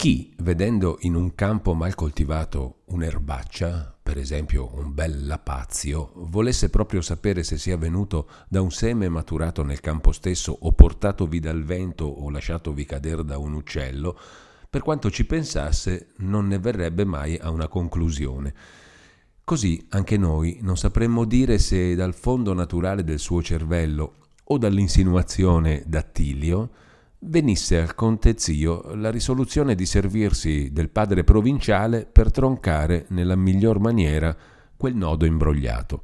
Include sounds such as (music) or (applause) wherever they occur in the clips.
Chi, vedendo in un campo mal coltivato un'erbaccia, per esempio un bel lapazio, volesse proprio sapere se sia venuto da un seme maturato nel campo stesso o portatovi dal vento o lasciatovi cadere da un uccello, per quanto ci pensasse non ne verrebbe mai a una conclusione. Così anche noi non sapremmo dire se dal fondo naturale del suo cervello o dall'insinuazione d'Attilio venisse al conte zio la risoluzione di servirsi del padre provinciale per troncare nella miglior maniera quel nodo imbrogliato.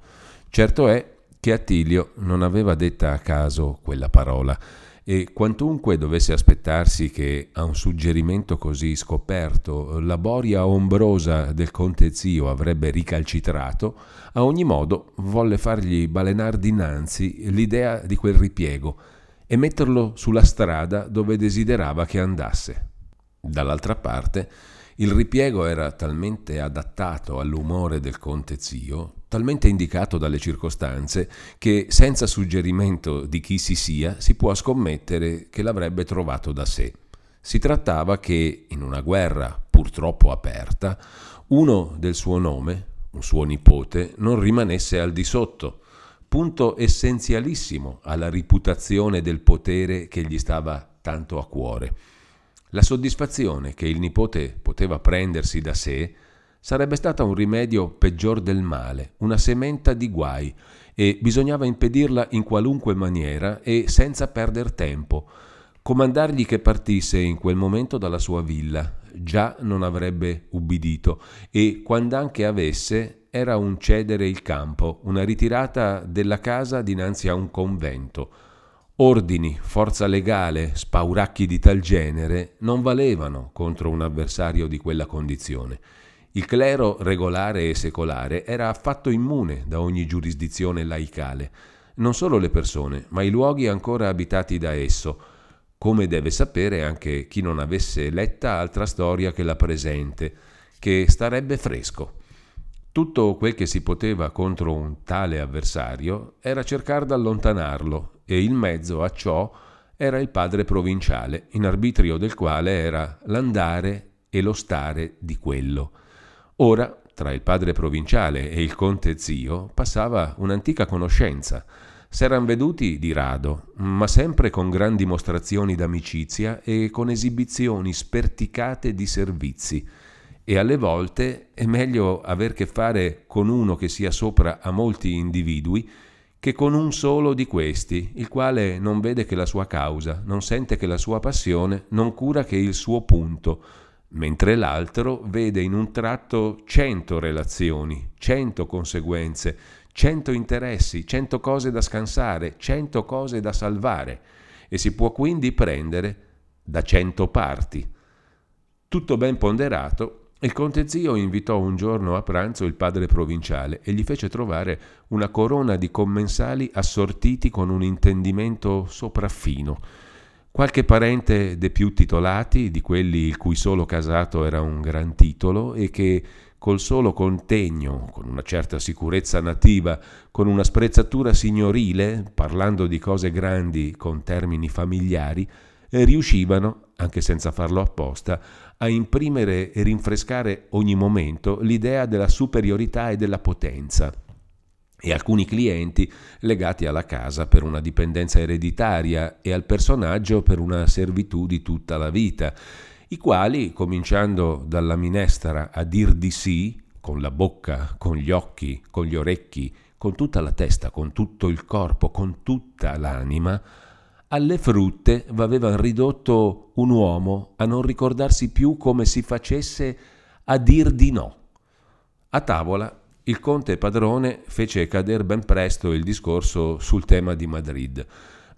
Certo è che Attilio non aveva detta a caso quella parola e quantunque dovesse aspettarsi che a un suggerimento così scoperto la boria ombrosa del conte zio avrebbe ricalcitrato, a ogni modo volle fargli balenar dinanzi l'idea di quel ripiego e metterlo sulla strada dove desiderava che andasse. Dall'altra parte, il ripiego era talmente adattato all'umore del conte zio, talmente indicato dalle circostanze, che senza suggerimento di chi si sia si può scommettere che l'avrebbe trovato da sé. Si trattava che, in una guerra purtroppo aperta, uno del suo nome, un suo nipote, non rimanesse al di sotto, punto essenzialissimo alla riputazione del potere che gli stava tanto a cuore. La soddisfazione che il nipote poteva prendersi da sé sarebbe stata un rimedio peggior del male, una sementa di guai, e bisognava impedirla in qualunque maniera e senza perder tempo. Comandargli che partisse in quel momento dalla sua villa, già non avrebbe ubbidito, e quand'anche avesse, era un cedere il campo, una ritirata della casa dinanzi a un convento. Ordini, forza legale, spauracchi di tal genere non valevano contro un avversario di quella condizione. Il clero regolare e secolare era affatto immune da ogni giurisdizione laicale, non solo le persone, ma i luoghi ancora abitati da esso, come deve sapere anche chi non avesse letta altra storia che la presente, che starebbe fresco. Tutto quel che si poteva contro un tale avversario era cercare d'allontanarlo e il mezzo a ciò era il padre provinciale, in arbitrio del quale era l'andare e lo stare di quello. Ora, tra il padre provinciale e il conte zio passava un'antica conoscenza. S'eran veduti di rado, ma sempre con gran dimostrazioni d'amicizia e con esibizioni sperticate di servizi. E alle volte è meglio aver che fare con uno che sia sopra a molti individui che con un solo di questi, il quale non vede che la sua causa, non sente che la sua passione, non cura che il suo punto, mentre l'altro vede in un tratto cento relazioni, cento conseguenze, cento interessi, cento cose da scansare, cento cose da salvare, e si può quindi prendere da cento parti. Tutto ben ponderato il conte zio invitò un giorno a pranzo il padre provinciale e gli fece trovare una corona di commensali assortiti con un intendimento sopraffino. Qualche parente dei più titolati, di quelli il cui solo casato era un gran titolo e che col solo contegno, con una certa sicurezza nativa, con una sprezzatura signorile, parlando di cose grandi con termini familiari, riuscivano, anche senza farlo apposta, a imprimere e rinfrescare ogni momento l'idea della superiorità e della potenza. E alcuni clienti legati alla casa per una dipendenza ereditaria e al personaggio per una servitù di tutta la vita, i quali, cominciando dalla minestra a dir di sì, con la bocca, con gli occhi, con gli orecchi, con tutta la testa, con tutto il corpo, con tutta l'anima, alle frutte avevano ridotto un uomo a non ricordarsi più come si facesse a dir di no. A tavola il conte padrone fece cadere ben presto il discorso sul tema di Madrid.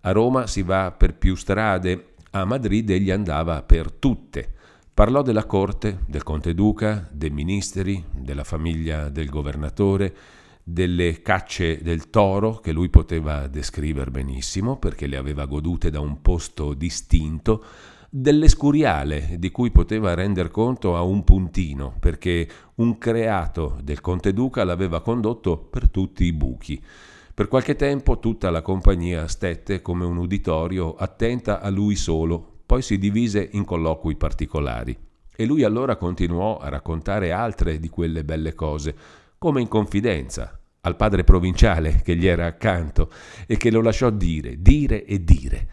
A Roma si va per più strade, a Madrid egli andava per tutte. Parlò della corte, del conte duca, dei ministeri, della famiglia del governatore, delle cacce del toro che lui poteva descrivere benissimo perché le aveva godute da un posto distinto, dell'escuriale di cui poteva render conto a un puntino perché un creato del conte duca l'aveva condotto per tutti i buchi. Per qualche tempo tutta la compagnia stette come un uditorio attenta a lui solo, poi si divise in colloqui particolari. E lui allora continuò a raccontare altre di quelle belle cose, come in confidenza, al padre provinciale che gli era accanto e che lo lasciò dire, dire e dire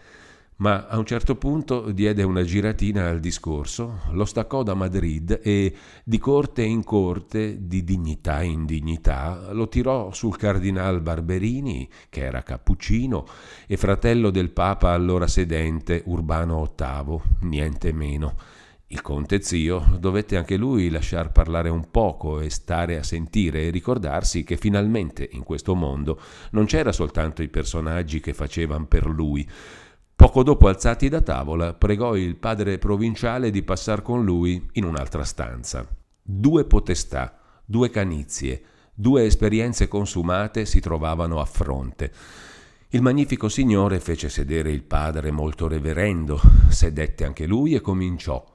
ma a un certo punto diede una giratina al discorso, lo staccò da Madrid e di corte in corte, di dignità in dignità, lo tirò sul cardinal Barberini, che era cappuccino e fratello del papa allora sedente Urbano VIII, niente meno. Il conte zio dovette anche lui lasciar parlare un poco e stare a sentire e ricordarsi che finalmente in questo mondo non c'era soltanto i personaggi che facevano per lui, Poco dopo alzati da tavola, pregò il padre provinciale di passar con lui in un'altra stanza. Due potestà, due canizie, due esperienze consumate si trovavano a fronte. Il magnifico signore fece sedere il padre molto reverendo, sedette anche lui e cominciò.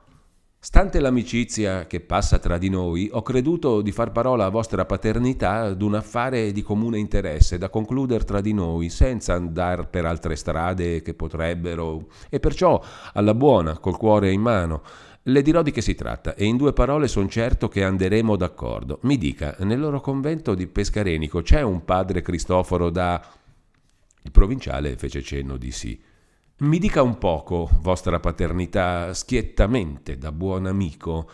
Stante l'amicizia che passa tra di noi, ho creduto di far parola a vostra paternità d'un affare di comune interesse da concludere tra di noi, senza andar per altre strade che potrebbero, e perciò alla buona, col cuore in mano. Le dirò di che si tratta e in due parole son certo che anderemo d'accordo. Mi dica, nel loro convento di Pescarenico c'è un padre Cristoforo da... Il provinciale fece cenno di sì. Mi dica un poco, vostra paternità, schiettamente, da buon amico,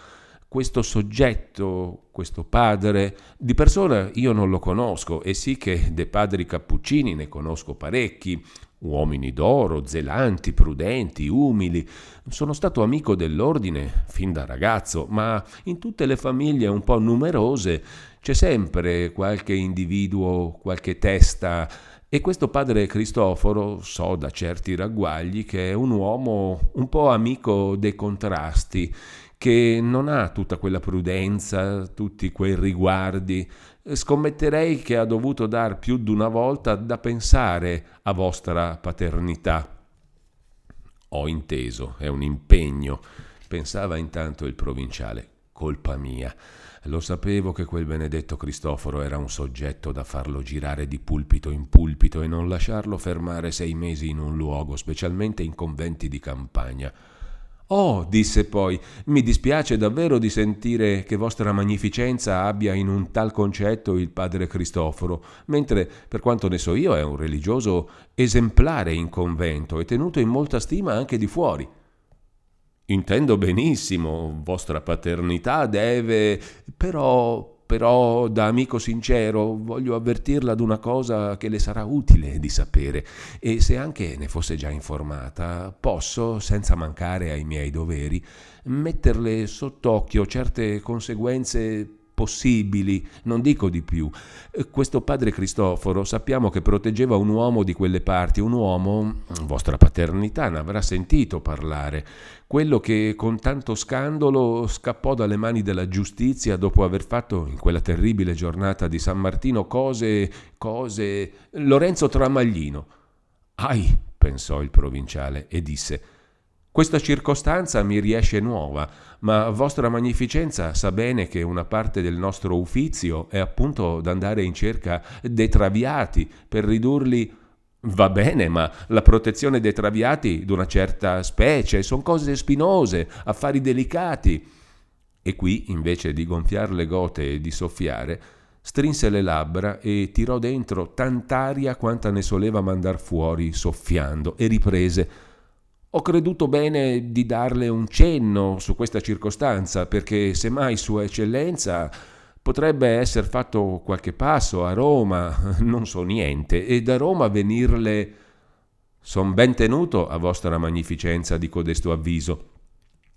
questo soggetto, questo padre, di persona io non lo conosco, e sì che dei padri cappuccini ne conosco parecchi, uomini d'oro, zelanti, prudenti, umili. Sono stato amico dell'ordine fin da ragazzo, ma in tutte le famiglie un po' numerose c'è sempre qualche individuo, qualche testa e questo padre Cristoforo, so da certi ragguagli, che è un uomo un po' amico dei contrasti, che non ha tutta quella prudenza, tutti quei riguardi. Scommetterei che ha dovuto dar più di una volta da pensare a vostra paternità. Ho inteso, è un impegno, pensava intanto il provinciale. Colpa mia. Lo sapevo che quel benedetto Cristoforo era un soggetto da farlo girare di pulpito in pulpito e non lasciarlo fermare sei mesi in un luogo, specialmente in conventi di campagna. Oh, disse poi, mi dispiace davvero di sentire che vostra magnificenza abbia in un tal concetto il padre Cristoforo, mentre, per quanto ne so io, è un religioso esemplare in convento e tenuto in molta stima anche di fuori. Intendo benissimo, vostra paternità deve, però, però, da amico sincero, voglio avvertirla ad una cosa che le sarà utile di sapere, e se anche ne fosse già informata, posso, senza mancare ai miei doveri, metterle sott'occhio certe conseguenze possibili, non dico di più. Eh, questo padre Cristoforo sappiamo che proteggeva un uomo di quelle parti, un uomo, vostra paternità ne avrà sentito parlare, quello che con tanto scandalo scappò dalle mani della giustizia dopo aver fatto in quella terribile giornata di San Martino cose, cose... Lorenzo Tramaglino. Ai, pensò il provinciale e disse, questa circostanza mi riesce nuova, ma Vostra Magnificenza sa bene che una parte del nostro uffizio è appunto d'andare in cerca dei traviati per ridurli Va bene, ma la protezione dei traviati d'una certa specie sono cose spinose, affari delicati. E qui, invece di gonfiar le gote e di soffiare, strinse le labbra e tirò dentro tant'aria quanta ne soleva mandar fuori soffiando e riprese ho creduto bene di darle un cenno su questa circostanza, perché se mai Sua Eccellenza potrebbe essere fatto qualche passo a Roma, (laughs) non so niente, e da Roma venirle... Son ben tenuto a vostra magnificenza di codesto avviso.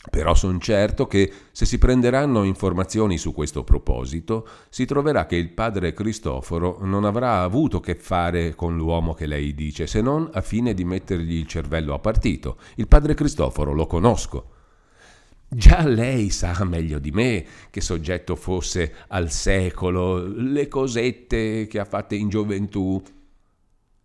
Però son certo che se si prenderanno informazioni su questo proposito, si troverà che il padre Cristoforo non avrà avuto che fare con l'uomo che lei dice, se non a fine di mettergli il cervello a partito. Il padre Cristoforo lo conosco. Già lei sa meglio di me che soggetto fosse al secolo, le cosette che ha fatte in gioventù,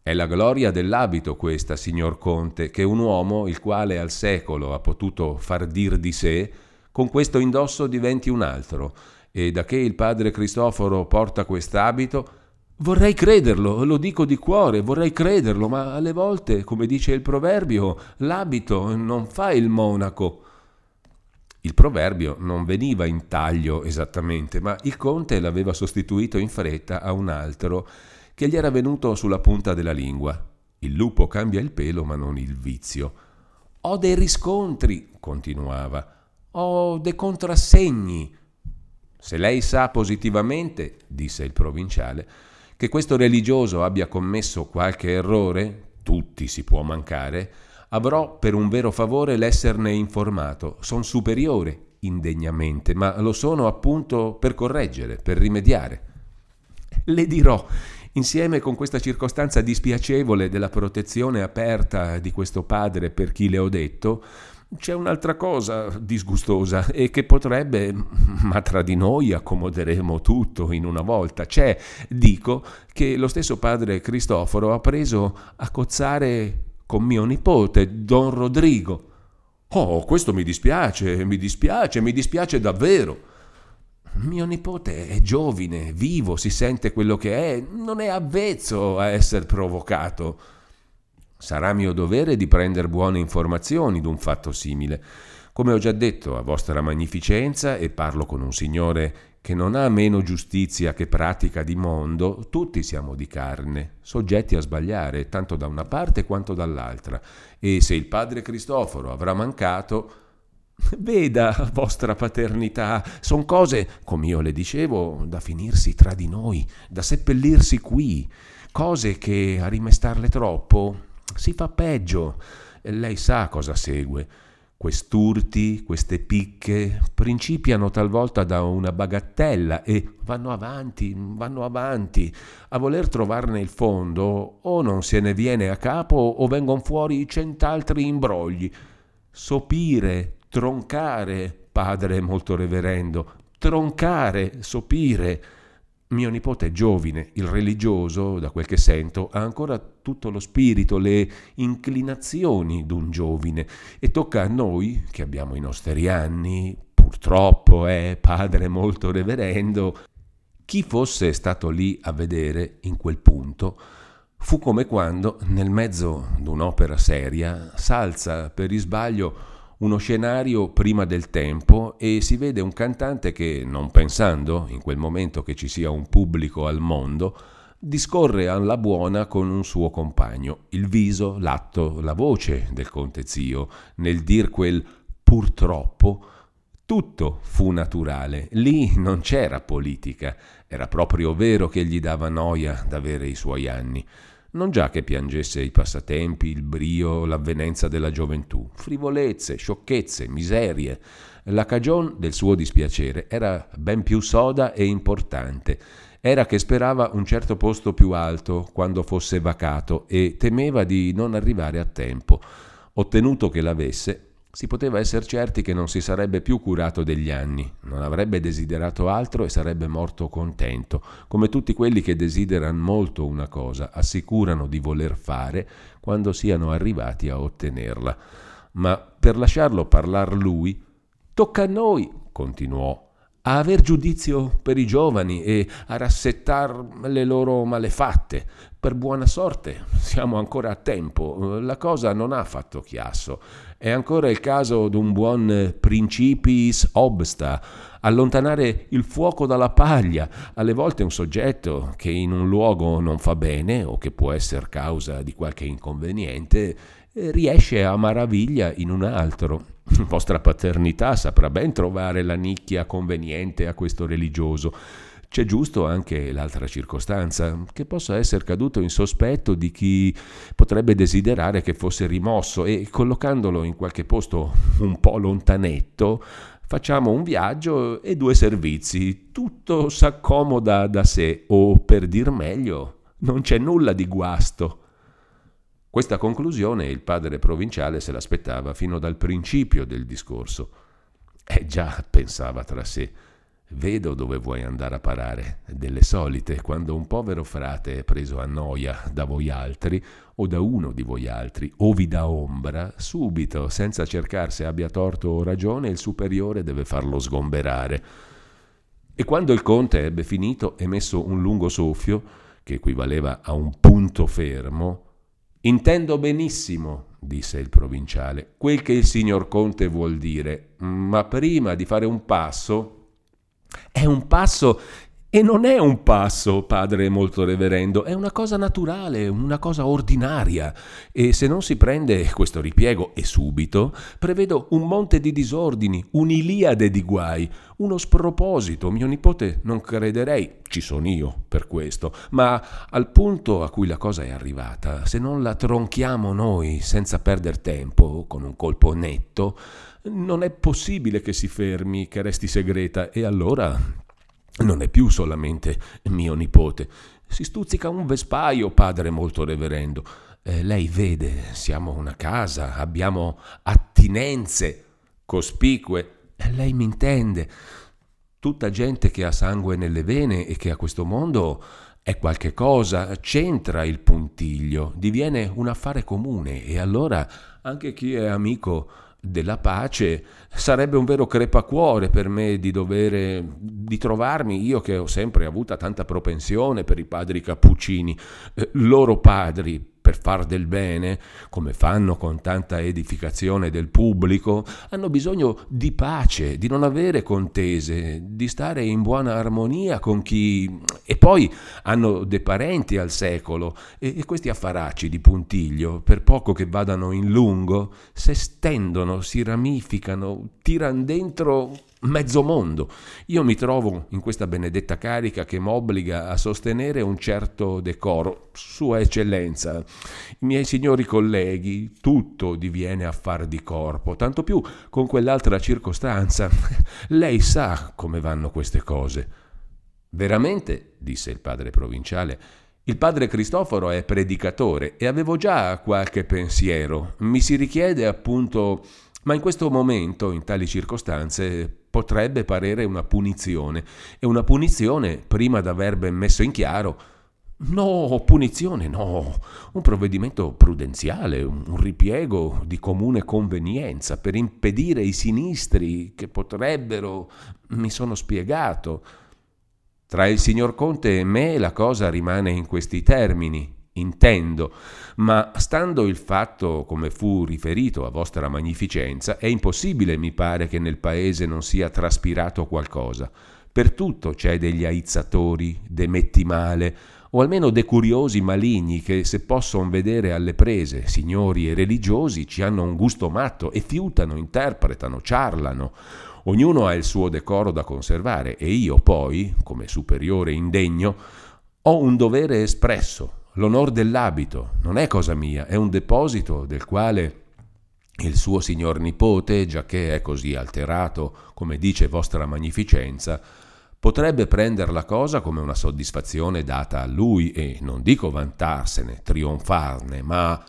è la gloria dell'abito questa, signor Conte, che un uomo, il quale al secolo ha potuto far dir di sé, con questo indosso diventi un altro, e da che il padre Cristoforo porta quest'abito, vorrei crederlo, lo dico di cuore, vorrei crederlo, ma alle volte, come dice il proverbio, l'abito non fa il monaco. Il proverbio non veniva in taglio esattamente, ma il conte l'aveva sostituito in fretta a un altro che gli era venuto sulla punta della lingua. Il lupo cambia il pelo ma non il vizio. Ho dei riscontri, continuava, ho dei contrassegni. Se lei sa positivamente, disse il provinciale, che questo religioso abbia commesso qualche errore, tutti si può mancare, avrò per un vero favore l'esserne informato. Son superiore, indegnamente, ma lo sono appunto per correggere, per rimediare. Le dirò, insieme con questa circostanza dispiacevole della protezione aperta di questo padre per chi le ho detto, c'è un'altra cosa disgustosa e che potrebbe, (laughs) ma tra di noi accomoderemo tutto in una volta. C'è, dico, che lo stesso padre Cristoforo ha preso a cozzare con mio nipote, don Rodrigo. Oh, questo mi dispiace, mi dispiace, mi dispiace davvero. Mio nipote è giovine, vivo, si sente quello che è, non è avvezzo a essere provocato. Sarà mio dovere di prendere buone informazioni d'un fatto simile. Come ho già detto a vostra magnificenza, e parlo con un signore che non ha meno giustizia che pratica di mondo, tutti siamo di carne, soggetti a sbagliare, tanto da una parte quanto dall'altra. E se il padre Cristoforo avrà mancato, Veda, vostra paternità, son cose, come io le dicevo, da finirsi tra di noi, da seppellirsi qui, cose che a rimestarle troppo si fa peggio. Lei sa cosa segue. Quest'urti, queste picche principiano talvolta da una bagattella e vanno avanti, vanno avanti. A voler trovarne il fondo o non se ne viene a capo o vengono fuori cent'altri imbrogli. Sopire, troncare, padre molto reverendo, troncare, sopire. Mio nipote giovine, il religioso, da quel che sento, ha ancora tutto lo spirito, le inclinazioni d'un giovine. E tocca a noi, che abbiamo i nostri anni, purtroppo è padre molto reverendo, chi fosse stato lì a vedere in quel punto, fu come quando, nel mezzo d'un'opera seria, s'alza per isbaglio uno scenario prima del tempo e si vede un cantante che, non pensando in quel momento che ci sia un pubblico al mondo, discorre alla buona con un suo compagno. Il viso, l'atto, la voce del conte zio, nel dir quel purtroppo, tutto fu naturale. Lì non c'era politica, era proprio vero che gli dava noia d'avere i suoi anni non già che piangesse i passatempi, il brio, l'avvenenza della gioventù, frivolezze, sciocchezze, miserie. La cagion del suo dispiacere era ben più soda e importante. Era che sperava un certo posto più alto quando fosse vacato e temeva di non arrivare a tempo. Ottenuto che l'avesse, si poteva essere certi che non si sarebbe più curato degli anni, non avrebbe desiderato altro e sarebbe morto contento, come tutti quelli che desiderano molto una cosa, assicurano di voler fare quando siano arrivati a ottenerla. Ma per lasciarlo parlar lui, tocca a noi, continuò, a aver giudizio per i giovani e a rassettar le loro malefatte. Per buona sorte, siamo ancora a tempo, la cosa non ha fatto chiasso. È ancora il caso d'un buon principis obsta, allontanare il fuoco dalla paglia. Alle volte un soggetto che in un luogo non fa bene o che può essere causa di qualche inconveniente riesce a maraviglia in un altro. (laughs) Vostra paternità saprà ben trovare la nicchia conveniente a questo religioso. C'è giusto anche l'altra circostanza, che possa essere caduto in sospetto di chi potrebbe desiderare che fosse rimosso e collocandolo in qualche posto un po' lontanetto, facciamo un viaggio e due servizi, tutto s'accomoda da sé o per dir meglio, non c'è nulla di guasto. Questa conclusione il padre provinciale se l'aspettava fino dal principio del discorso. Eh già, pensava tra sé, vedo dove vuoi andare a parare. Delle solite, quando un povero frate è preso a noia da voi altri, o da uno di voi altri, o vi dà ombra, subito, senza cercare se abbia torto o ragione, il superiore deve farlo sgomberare. E quando il conte ebbe finito e messo un lungo soffio, che equivaleva a un punto fermo, Intendo benissimo, disse il provinciale, quel che il signor Conte vuol dire, ma prima di fare un passo... È un passo e non è un passo, padre molto reverendo, è una cosa naturale, una cosa ordinaria. E se non si prende questo ripiego e subito, prevedo un monte di disordini, un'iliade di guai, uno sproposito. Mio nipote non crederei, ci sono io per questo, ma al punto a cui la cosa è arrivata, se non la tronchiamo noi senza perder tempo, con un colpo netto, non è possibile che si fermi, che resti segreta, e allora non è più solamente mio nipote. Si stuzzica un vespaio, padre molto reverendo. Eh, lei vede, siamo una casa, abbiamo attinenze cospicue. Eh, lei mi intende. Tutta gente che ha sangue nelle vene e che a questo mondo è qualche cosa, c'entra il puntiglio, diviene un affare comune e allora anche chi è amico della pace, sarebbe un vero crepacuore per me di dovere di trovarmi io che ho sempre avuta tanta propensione per i padri cappuccini, eh, loro padri per far del bene, come fanno con tanta edificazione del pubblico, hanno bisogno di pace, di non avere contese, di stare in buona armonia con chi... e poi hanno dei parenti al secolo e, e questi affaracci di puntiglio, per poco che vadano in lungo, se stendono, si ramificano, tirano dentro mezzo mondo. Io mi trovo in questa benedetta carica che mi obbliga a sostenere un certo decoro, Sua Eccellenza. I miei signori colleghi, tutto diviene affar di corpo, tanto più con quell'altra circostanza. (laughs) Lei sa come vanno queste cose. Veramente, disse il padre provinciale, il padre Cristoforo è predicatore e avevo già qualche pensiero. Mi si richiede appunto ma in questo momento, in tali circostanze, potrebbe parere una punizione. E una punizione, prima d'aver ben messo in chiaro, no, punizione no, un provvedimento prudenziale, un ripiego di comune convenienza per impedire i sinistri che potrebbero, mi sono spiegato. Tra il signor Conte e me la cosa rimane in questi termini intendo, ma stando il fatto come fu riferito a vostra magnificenza, è impossibile, mi pare, che nel paese non sia traspirato qualcosa. Per tutto c'è degli aizzatori, dei metti male, o almeno dei curiosi maligni che, se possono vedere alle prese, signori e religiosi, ci hanno un gusto matto e fiutano, interpretano, ciarlano. Ognuno ha il suo decoro da conservare e io poi, come superiore indegno, ho un dovere espresso, L'onor dell'abito non è cosa mia, è un deposito del quale il suo signor nipote, giacché è così alterato, come dice vostra magnificenza, potrebbe prendere la cosa come una soddisfazione data a lui e non dico vantarsene, trionfarne, ma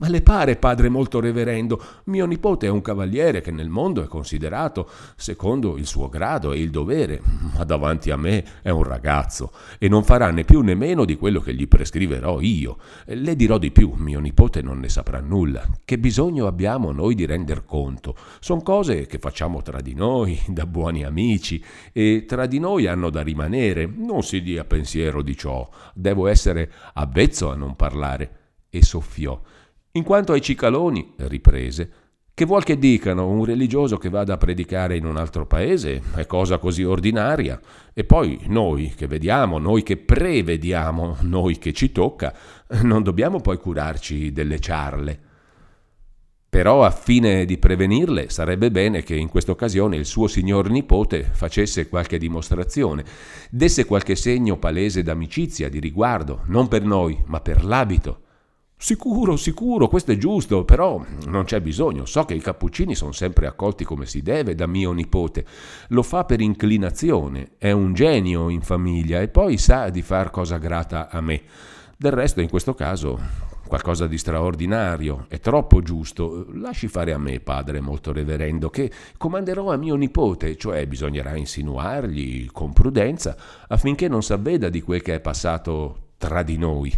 ma le pare, padre molto reverendo, mio nipote è un cavaliere che nel mondo è considerato secondo il suo grado e il dovere, ma davanti a me è un ragazzo e non farà né più né meno di quello che gli prescriverò io. Le dirò di più, mio nipote non ne saprà nulla. Che bisogno abbiamo noi di render conto? Sono cose che facciamo tra di noi, (laughs) da buoni amici, e tra di noi hanno da rimanere. Non si dia pensiero di ciò. Devo essere avvezzo a non parlare. E soffiò. In quanto ai cicaloni, riprese, che vuol che dicano, un religioso che vada a predicare in un altro paese è cosa così ordinaria. E poi noi che vediamo, noi che prevediamo, noi che ci tocca, non dobbiamo poi curarci delle ciarle. Però a fine di prevenirle sarebbe bene che in questa occasione il suo signor nipote facesse qualche dimostrazione, desse qualche segno palese d'amicizia, di riguardo, non per noi, ma per l'abito. Sicuro, sicuro, questo è giusto, però non c'è bisogno. So che i cappuccini sono sempre accolti come si deve da mio nipote. Lo fa per inclinazione, è un genio in famiglia e poi sa di far cosa grata a me. Del resto, in questo caso, qualcosa di straordinario, è troppo giusto. Lasci fare a me, padre molto reverendo, che comanderò a mio nipote, cioè bisognerà insinuargli con prudenza affinché non s'avveda di quel che è passato tra di noi,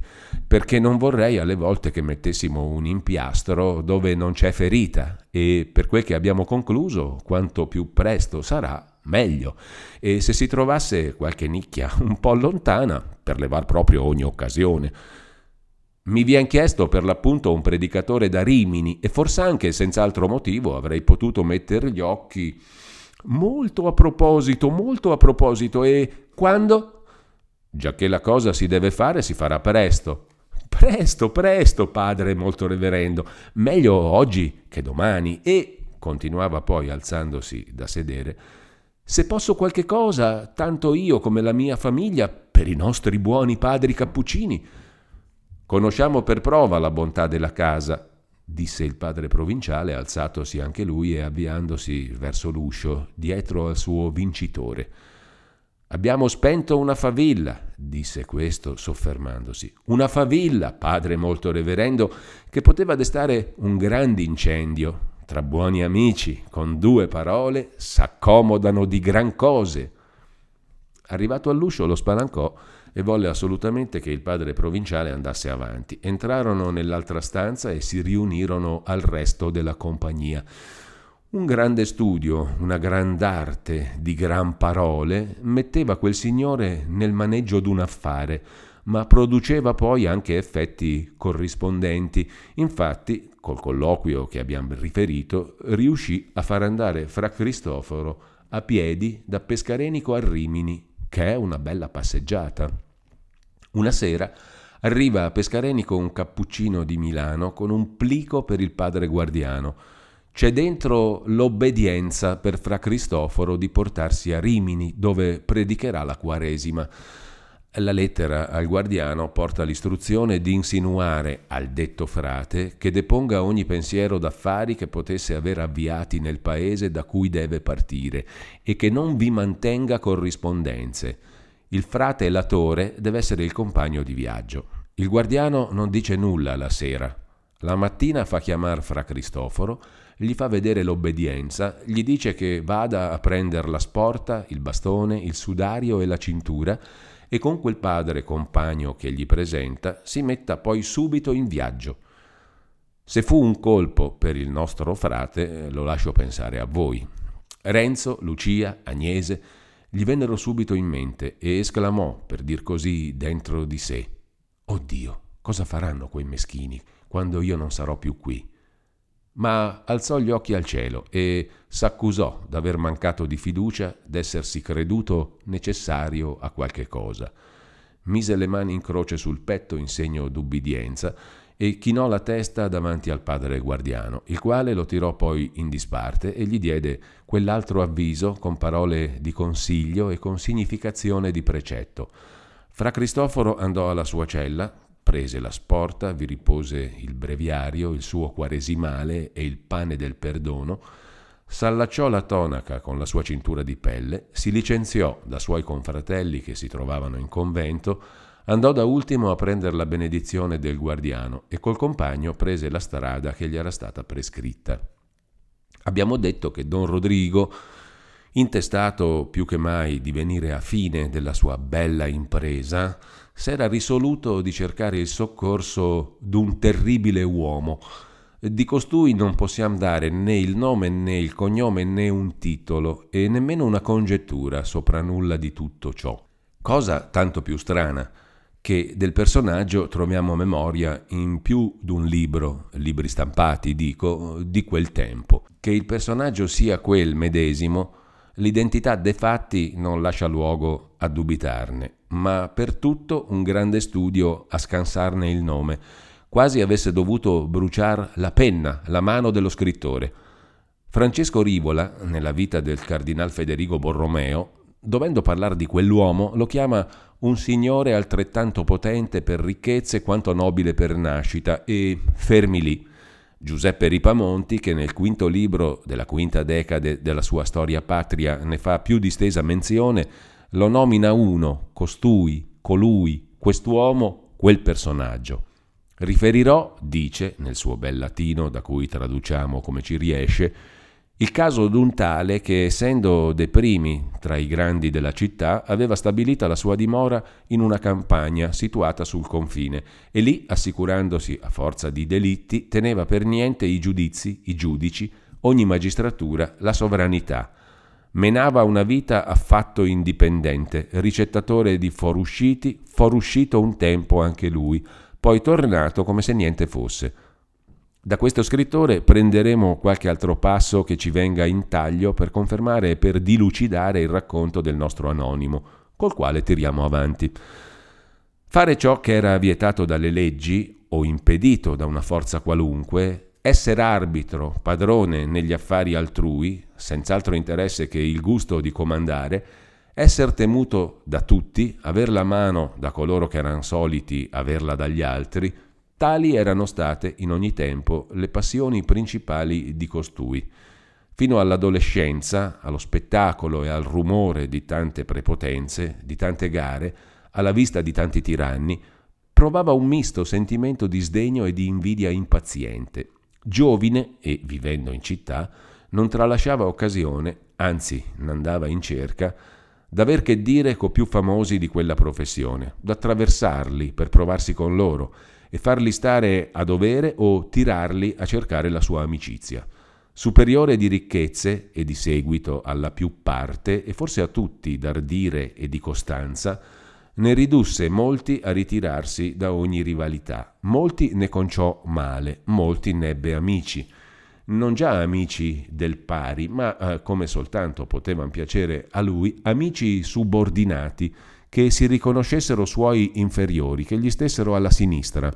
perché non vorrei alle volte che mettessimo un impiastro dove non c'è ferita e per quel che abbiamo concluso, quanto più presto sarà, meglio. E se si trovasse qualche nicchia un po' lontana, per levar proprio ogni occasione. Mi vien chiesto per l'appunto un predicatore da Rimini e forse anche senza altro motivo avrei potuto mettere gli occhi molto a proposito, molto a proposito e quando? Già che la cosa si deve fare, si farà presto. Presto, presto, padre molto reverendo, meglio oggi che domani e, continuava poi alzandosi da sedere, se posso qualche cosa, tanto io come la mia famiglia, per i nostri buoni padri cappuccini, Conosciamo per prova la bontà della casa, disse il padre provinciale, alzatosi anche lui e avviandosi verso l'uscio, dietro al suo vincitore. Abbiamo spento una favilla, disse questo soffermandosi. Una favilla, padre molto reverendo, che poteva destare un grande incendio. Tra buoni amici, con due parole, s'accomodano di gran cose. Arrivato all'uscio lo spalancò e volle assolutamente che il padre provinciale andasse avanti. Entrarono nell'altra stanza e si riunirono al resto della compagnia. Un grande studio, una grand'arte di gran parole metteva quel signore nel maneggio d'un affare, ma produceva poi anche effetti corrispondenti. Infatti, col colloquio che abbiamo riferito, riuscì a far andare fra Cristoforo a piedi da Pescarenico a Rimini che è una bella passeggiata. Una sera arriva a Pescarenico un cappuccino di Milano con un plico per il padre guardiano. C'è dentro l'obbedienza per Fra Cristoforo di portarsi a Rimini, dove predicherà la Quaresima. La lettera al guardiano porta l'istruzione di insinuare al detto frate che deponga ogni pensiero d'affari che potesse aver avviati nel paese da cui deve partire e che non vi mantenga corrispondenze. Il frate latore deve essere il compagno di viaggio. Il guardiano non dice nulla la sera. La mattina fa chiamare fra Cristoforo, gli fa vedere l'obbedienza, gli dice che vada a prendere la sporta, il bastone, il sudario e la cintura e con quel padre compagno che gli presenta si metta poi subito in viaggio. Se fu un colpo per il nostro frate, lo lascio pensare a voi. Renzo, Lucia, Agnese gli vennero subito in mente e esclamò, per dir così, dentro di sé: Oddio, cosa faranno quei meschini quando io non sarò più qui? Ma alzò gli occhi al cielo e s'accusò d'aver mancato di fiducia, d'essersi creduto necessario a qualche cosa. Mise le mani in croce sul petto in segno d'ubbidienza e chinò la testa davanti al padre guardiano, il quale lo tirò poi in disparte e gli diede quell'altro avviso con parole di consiglio e con significazione di precetto. Fra Cristoforo andò alla sua cella, prese la sporta, vi ripose il breviario, il suo quaresimale e il pane del perdono, s'allacciò la tonaca con la sua cintura di pelle, si licenziò da suoi confratelli che si trovavano in convento, andò da ultimo a prendere la benedizione del guardiano e col compagno prese la strada che gli era stata prescritta. Abbiamo detto che don Rodrigo, intestato più che mai di venire a fine della sua bella impresa, s'era risoluto di cercare il soccorso d'un terribile uomo. Di costui non possiamo dare né il nome né il cognome né un titolo e nemmeno una congettura sopra nulla di tutto ciò. Cosa tanto più strana che del personaggio troviamo memoria in più d'un libro, libri stampati dico, di quel tempo. Che il personaggio sia quel medesimo l'identità dei fatti non lascia luogo a dubitarne, ma per tutto un grande studio a scansarne il nome, quasi avesse dovuto bruciare la penna, la mano dello scrittore. Francesco Rivola, nella vita del cardinal Federico Borromeo, dovendo parlare di quell'uomo, lo chiama un signore altrettanto potente per ricchezze quanto nobile per nascita e fermi lì Giuseppe Ripamonti, che nel quinto libro della quinta decade della sua storia patria ne fa più distesa menzione, lo nomina uno, costui, colui, quest'uomo, quel personaggio. Riferirò, dice nel suo bel latino, da cui traduciamo come ci riesce, il caso d'un tale che, essendo dei primi tra i grandi della città, aveva stabilita la sua dimora in una campagna situata sul confine e lì, assicurandosi a forza di delitti, teneva per niente i giudizi, i giudici, ogni magistratura, la sovranità. Menava una vita affatto indipendente, ricettatore di forusciti, foruscito un tempo anche lui, poi tornato come se niente fosse. Da questo scrittore prenderemo qualche altro passo che ci venga in taglio per confermare e per dilucidare il racconto del nostro anonimo, col quale tiriamo avanti. Fare ciò che era vietato dalle leggi o impedito da una forza qualunque, essere arbitro, padrone negli affari altrui, senz'altro interesse che il gusto di comandare, essere temuto da tutti, aver la mano da coloro che erano soliti averla dagli altri, Tali erano state in ogni tempo le passioni principali di costui. Fino all'adolescenza, allo spettacolo e al rumore di tante prepotenze, di tante gare, alla vista di tanti tiranni, provava un misto sentimento di sdegno e di invidia impaziente. Giovine e vivendo in città, non tralasciava occasione, anzi n'andava in cerca, d'aver che dire co più famosi di quella professione, d'attraversarli per provarsi con loro, e farli stare a dovere o tirarli a cercare la sua amicizia. Superiore di ricchezze e di seguito alla più parte, e forse a tutti d'ardire e di costanza, ne ridusse molti a ritirarsi da ogni rivalità. Molti ne conciò male, molti nebbe amici. Non già amici del pari, ma, eh, come soltanto potevano piacere a lui, amici subordinati, che si riconoscessero suoi inferiori, che gli stessero alla sinistra.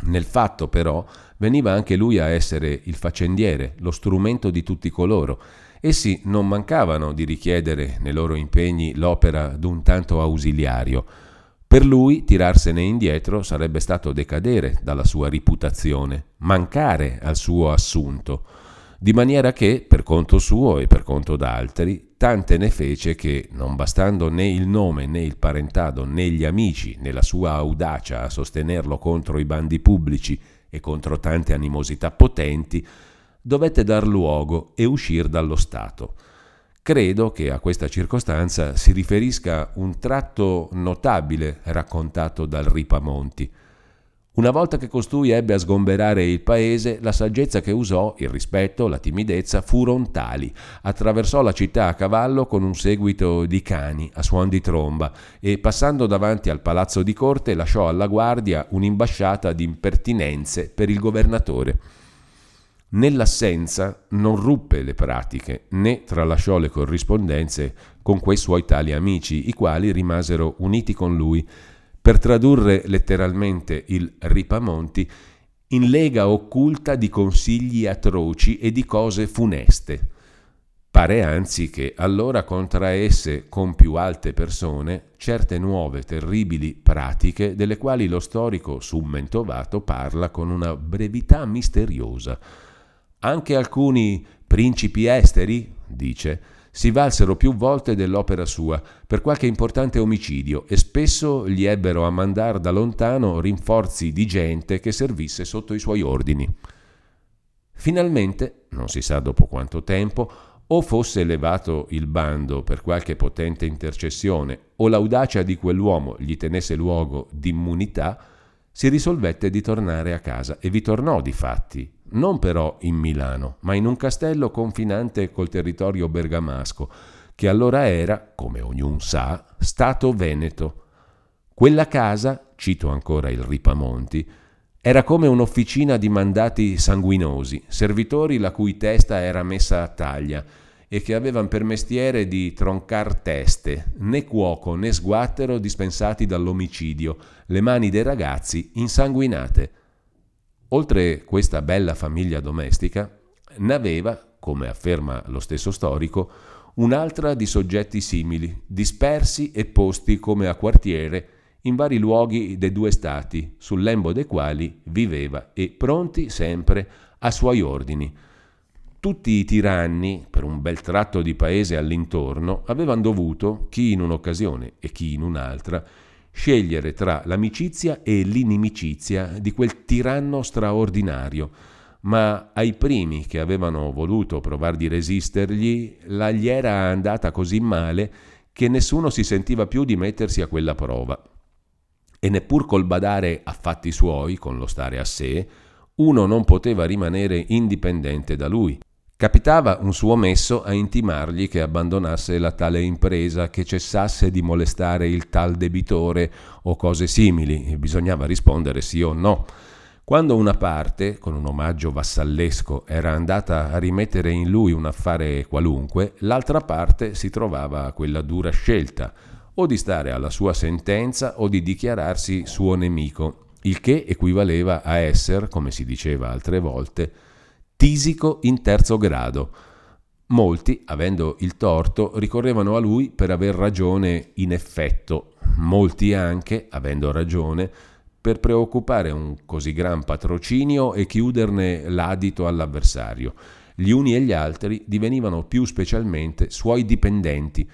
Nel fatto però veniva anche lui a essere il faccendiere, lo strumento di tutti coloro. Essi non mancavano di richiedere nei loro impegni l'opera d'un tanto ausiliario. Per lui tirarsene indietro sarebbe stato decadere dalla sua reputazione, mancare al suo assunto di maniera che, per conto suo e per conto d'altri, tante ne fece che, non bastando né il nome né il parentado né gli amici né la sua audacia a sostenerlo contro i bandi pubblici e contro tante animosità potenti, dovette dar luogo e uscir dallo Stato. Credo che a questa circostanza si riferisca un tratto notabile raccontato dal Ripamonti. Una volta che costui ebbe a sgomberare il paese, la saggezza che usò, il rispetto, la timidezza furono tali. Attraversò la città a cavallo con un seguito di cani a suon di tromba e, passando davanti al palazzo di corte, lasciò alla guardia un'imbasciata di impertinenze per il governatore. Nell'assenza non ruppe le pratiche né tralasciò le corrispondenze con quei suoi tali amici, i quali rimasero uniti con lui per tradurre letteralmente il Ripamonti in lega occulta di consigli atroci e di cose funeste. Pare anzi che allora contraesse con più alte persone certe nuove terribili pratiche delle quali lo storico summentovato parla con una brevità misteriosa. Anche alcuni principi esteri, dice, si valsero più volte dell'opera sua per qualche importante omicidio e spesso gli ebbero a mandar da lontano rinforzi di gente che servisse sotto i suoi ordini. Finalmente, non si sa dopo quanto tempo, o fosse elevato il bando per qualche potente intercessione o l'audacia di quell'uomo gli tenesse luogo d'immunità, si risolvette di tornare a casa e vi tornò di fatti, non però in Milano, ma in un castello confinante col territorio bergamasco, che allora era, come ognuno sa, Stato Veneto. Quella casa, cito ancora il Ripamonti, era come un'officina di mandati sanguinosi, servitori la cui testa era messa a taglia, e che avevano per mestiere di troncar teste, né cuoco né sguattero dispensati dall'omicidio, le mani dei ragazzi insanguinate. Oltre questa bella famiglia domestica, n'aveva, come afferma lo stesso storico, un'altra di soggetti simili, dispersi e posti come a quartiere in vari luoghi dei due stati, sul lembo dei quali viveva e pronti sempre a suoi ordini, tutti i tiranni, per un bel tratto di paese all'intorno, avevano dovuto, chi in un'occasione e chi in un'altra, scegliere tra l'amicizia e l'inimicizia di quel tiranno straordinario, ma ai primi che avevano voluto provare di resistergli, la gli era andata così male che nessuno si sentiva più di mettersi a quella prova. E neppur col badare a fatti suoi, con lo stare a sé, uno non poteva rimanere indipendente da lui Capitava un suo messo a intimargli che abbandonasse la tale impresa, che cessasse di molestare il tal debitore o cose simili, e bisognava rispondere sì o no. Quando una parte, con un omaggio vassallesco, era andata a rimettere in lui un affare qualunque, l'altra parte si trovava a quella dura scelta, o di stare alla sua sentenza o di dichiararsi suo nemico, il che equivaleva a essere, come si diceva altre volte, tisico in terzo grado. Molti, avendo il torto, ricorrevano a lui per aver ragione in effetto, molti anche, avendo ragione, per preoccupare un così gran patrocinio e chiuderne l'adito all'avversario. Gli uni e gli altri divenivano più specialmente suoi dipendenti.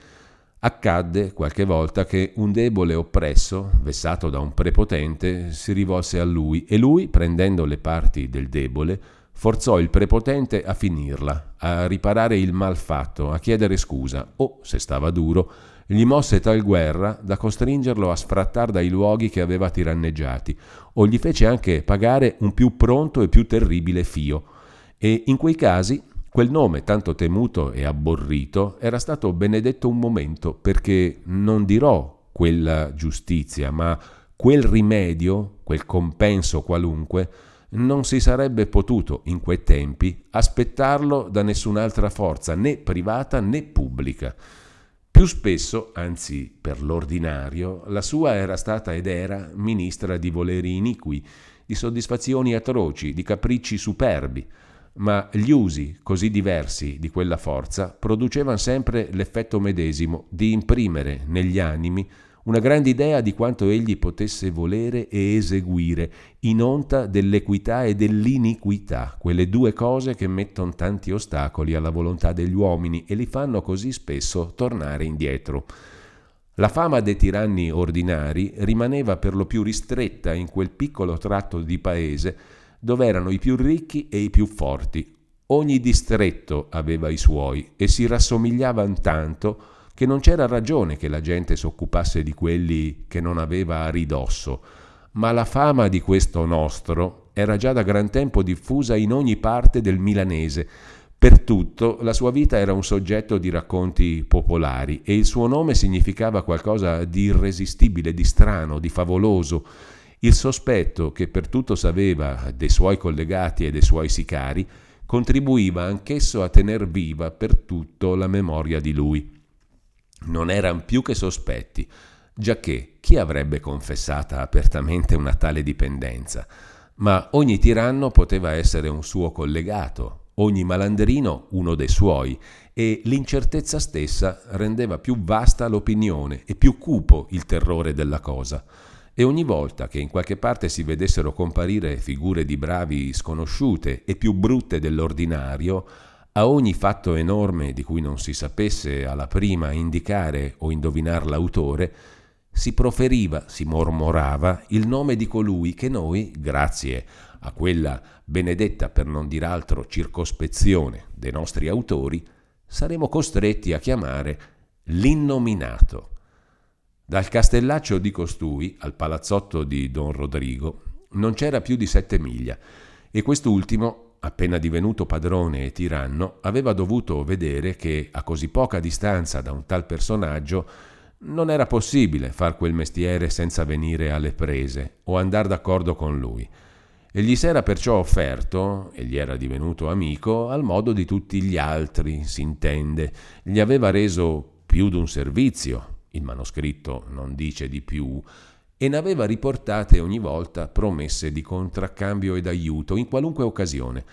Accadde qualche volta che un debole oppresso, vessato da un prepotente, si rivolse a lui e lui, prendendo le parti del debole, forzò il prepotente a finirla, a riparare il mal fatto, a chiedere scusa o, se stava duro, gli mosse tal guerra da costringerlo a sfrattar dai luoghi che aveva tiranneggiati, o gli fece anche pagare un più pronto e più terribile fio. E in quei casi quel nome tanto temuto e abborrito era stato benedetto un momento, perché non dirò quella giustizia, ma quel rimedio, quel compenso qualunque, non si sarebbe potuto in quei tempi aspettarlo da nessun'altra forza, né privata né pubblica. Più spesso, anzi per l'ordinario, la sua era stata ed era ministra di voleri iniqui, di soddisfazioni atroci, di capricci superbi, ma gli usi così diversi di quella forza producevano sempre l'effetto medesimo di imprimere negli animi una grande idea di quanto egli potesse volere e eseguire, in onta dell'equità e dell'iniquità, quelle due cose che mettono tanti ostacoli alla volontà degli uomini e li fanno così spesso tornare indietro. La fama dei tiranni ordinari rimaneva per lo più ristretta in quel piccolo tratto di paese dove erano i più ricchi e i più forti. Ogni distretto aveva i suoi e si rassomigliavano tanto che non c'era ragione che la gente si occupasse di quelli che non aveva a ridosso, ma la fama di questo nostro era già da gran tempo diffusa in ogni parte del milanese. Per tutto la sua vita era un soggetto di racconti popolari e il suo nome significava qualcosa di irresistibile, di strano, di favoloso. Il sospetto che per tutto sapeva dei suoi collegati e dei suoi sicari contribuiva anch'esso a tener viva per tutto la memoria di lui non erano più che sospetti, giacché chi avrebbe confessata apertamente una tale dipendenza? Ma ogni tiranno poteva essere un suo collegato, ogni malandrino uno dei suoi, e l'incertezza stessa rendeva più vasta l'opinione e più cupo il terrore della cosa. E ogni volta che in qualche parte si vedessero comparire figure di bravi sconosciute e più brutte dell'ordinario, a ogni fatto enorme di cui non si sapesse alla prima indicare o indovinar l'autore, si proferiva, si mormorava il nome di colui che noi, grazie a quella benedetta per non dir altro circospezione dei nostri autori, saremo costretti a chiamare l'innominato. Dal castellaccio di costui al palazzotto di Don Rodrigo non c'era più di sette miglia e quest'ultimo appena divenuto padrone e tiranno, aveva dovuto vedere che a così poca distanza da un tal personaggio non era possibile far quel mestiere senza venire alle prese o andare d'accordo con lui. E gli s'era perciò offerto, e gli era divenuto amico, al modo di tutti gli altri, si intende. Gli aveva reso più d'un servizio, il manoscritto non dice di più, e ne aveva riportate ogni volta promesse di contraccambio ed aiuto in qualunque occasione.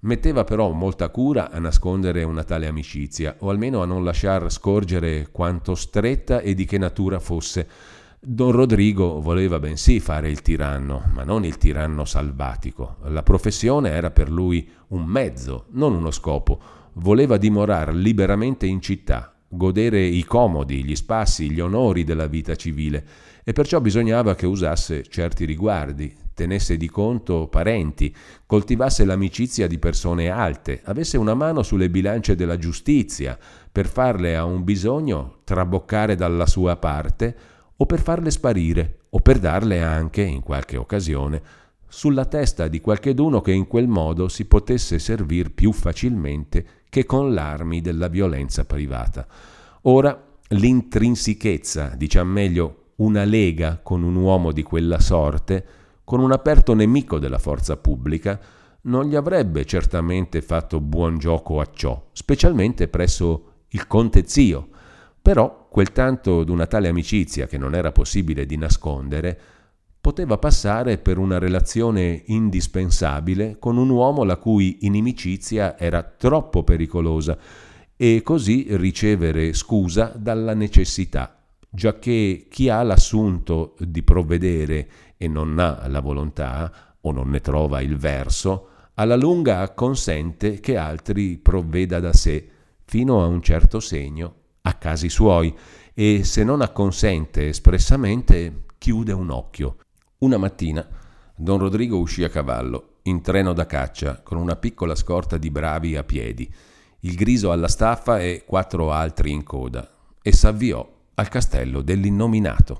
Metteva però molta cura a nascondere una tale amicizia, o almeno a non lasciar scorgere quanto stretta e di che natura fosse. Don Rodrigo voleva bensì fare il tiranno, ma non il tiranno salvatico. La professione era per lui un mezzo, non uno scopo. Voleva dimorar liberamente in città, godere i comodi, gli spassi, gli onori della vita civile e perciò bisognava che usasse certi riguardi, tenesse di conto parenti, coltivasse l'amicizia di persone alte, avesse una mano sulle bilance della giustizia, per farle a un bisogno traboccare dalla sua parte o per farle sparire o per darle anche, in qualche occasione, sulla testa di qualcheduno che in quel modo si potesse servir più facilmente che con l'armi della violenza privata. Ora l'intrinsichezza, diciamo meglio una lega con un uomo di quella sorte, con un aperto nemico della forza pubblica, non gli avrebbe certamente fatto buon gioco a ciò, specialmente presso il conte zio. Però quel tanto d'una tale amicizia che non era possibile di nascondere, poteva passare per una relazione indispensabile con un uomo la cui inimicizia era troppo pericolosa e così ricevere scusa dalla necessità, giacché chi ha l'assunto di provvedere e non ha la volontà o non ne trova il verso, alla lunga consente che altri provveda da sé fino a un certo segno a casi suoi e se non acconsente espressamente chiude un occhio. Una mattina don Rodrigo uscì a cavallo, in treno da caccia, con una piccola scorta di bravi a piedi, il griso alla staffa e quattro altri in coda, e s'avviò al castello dell'innominato.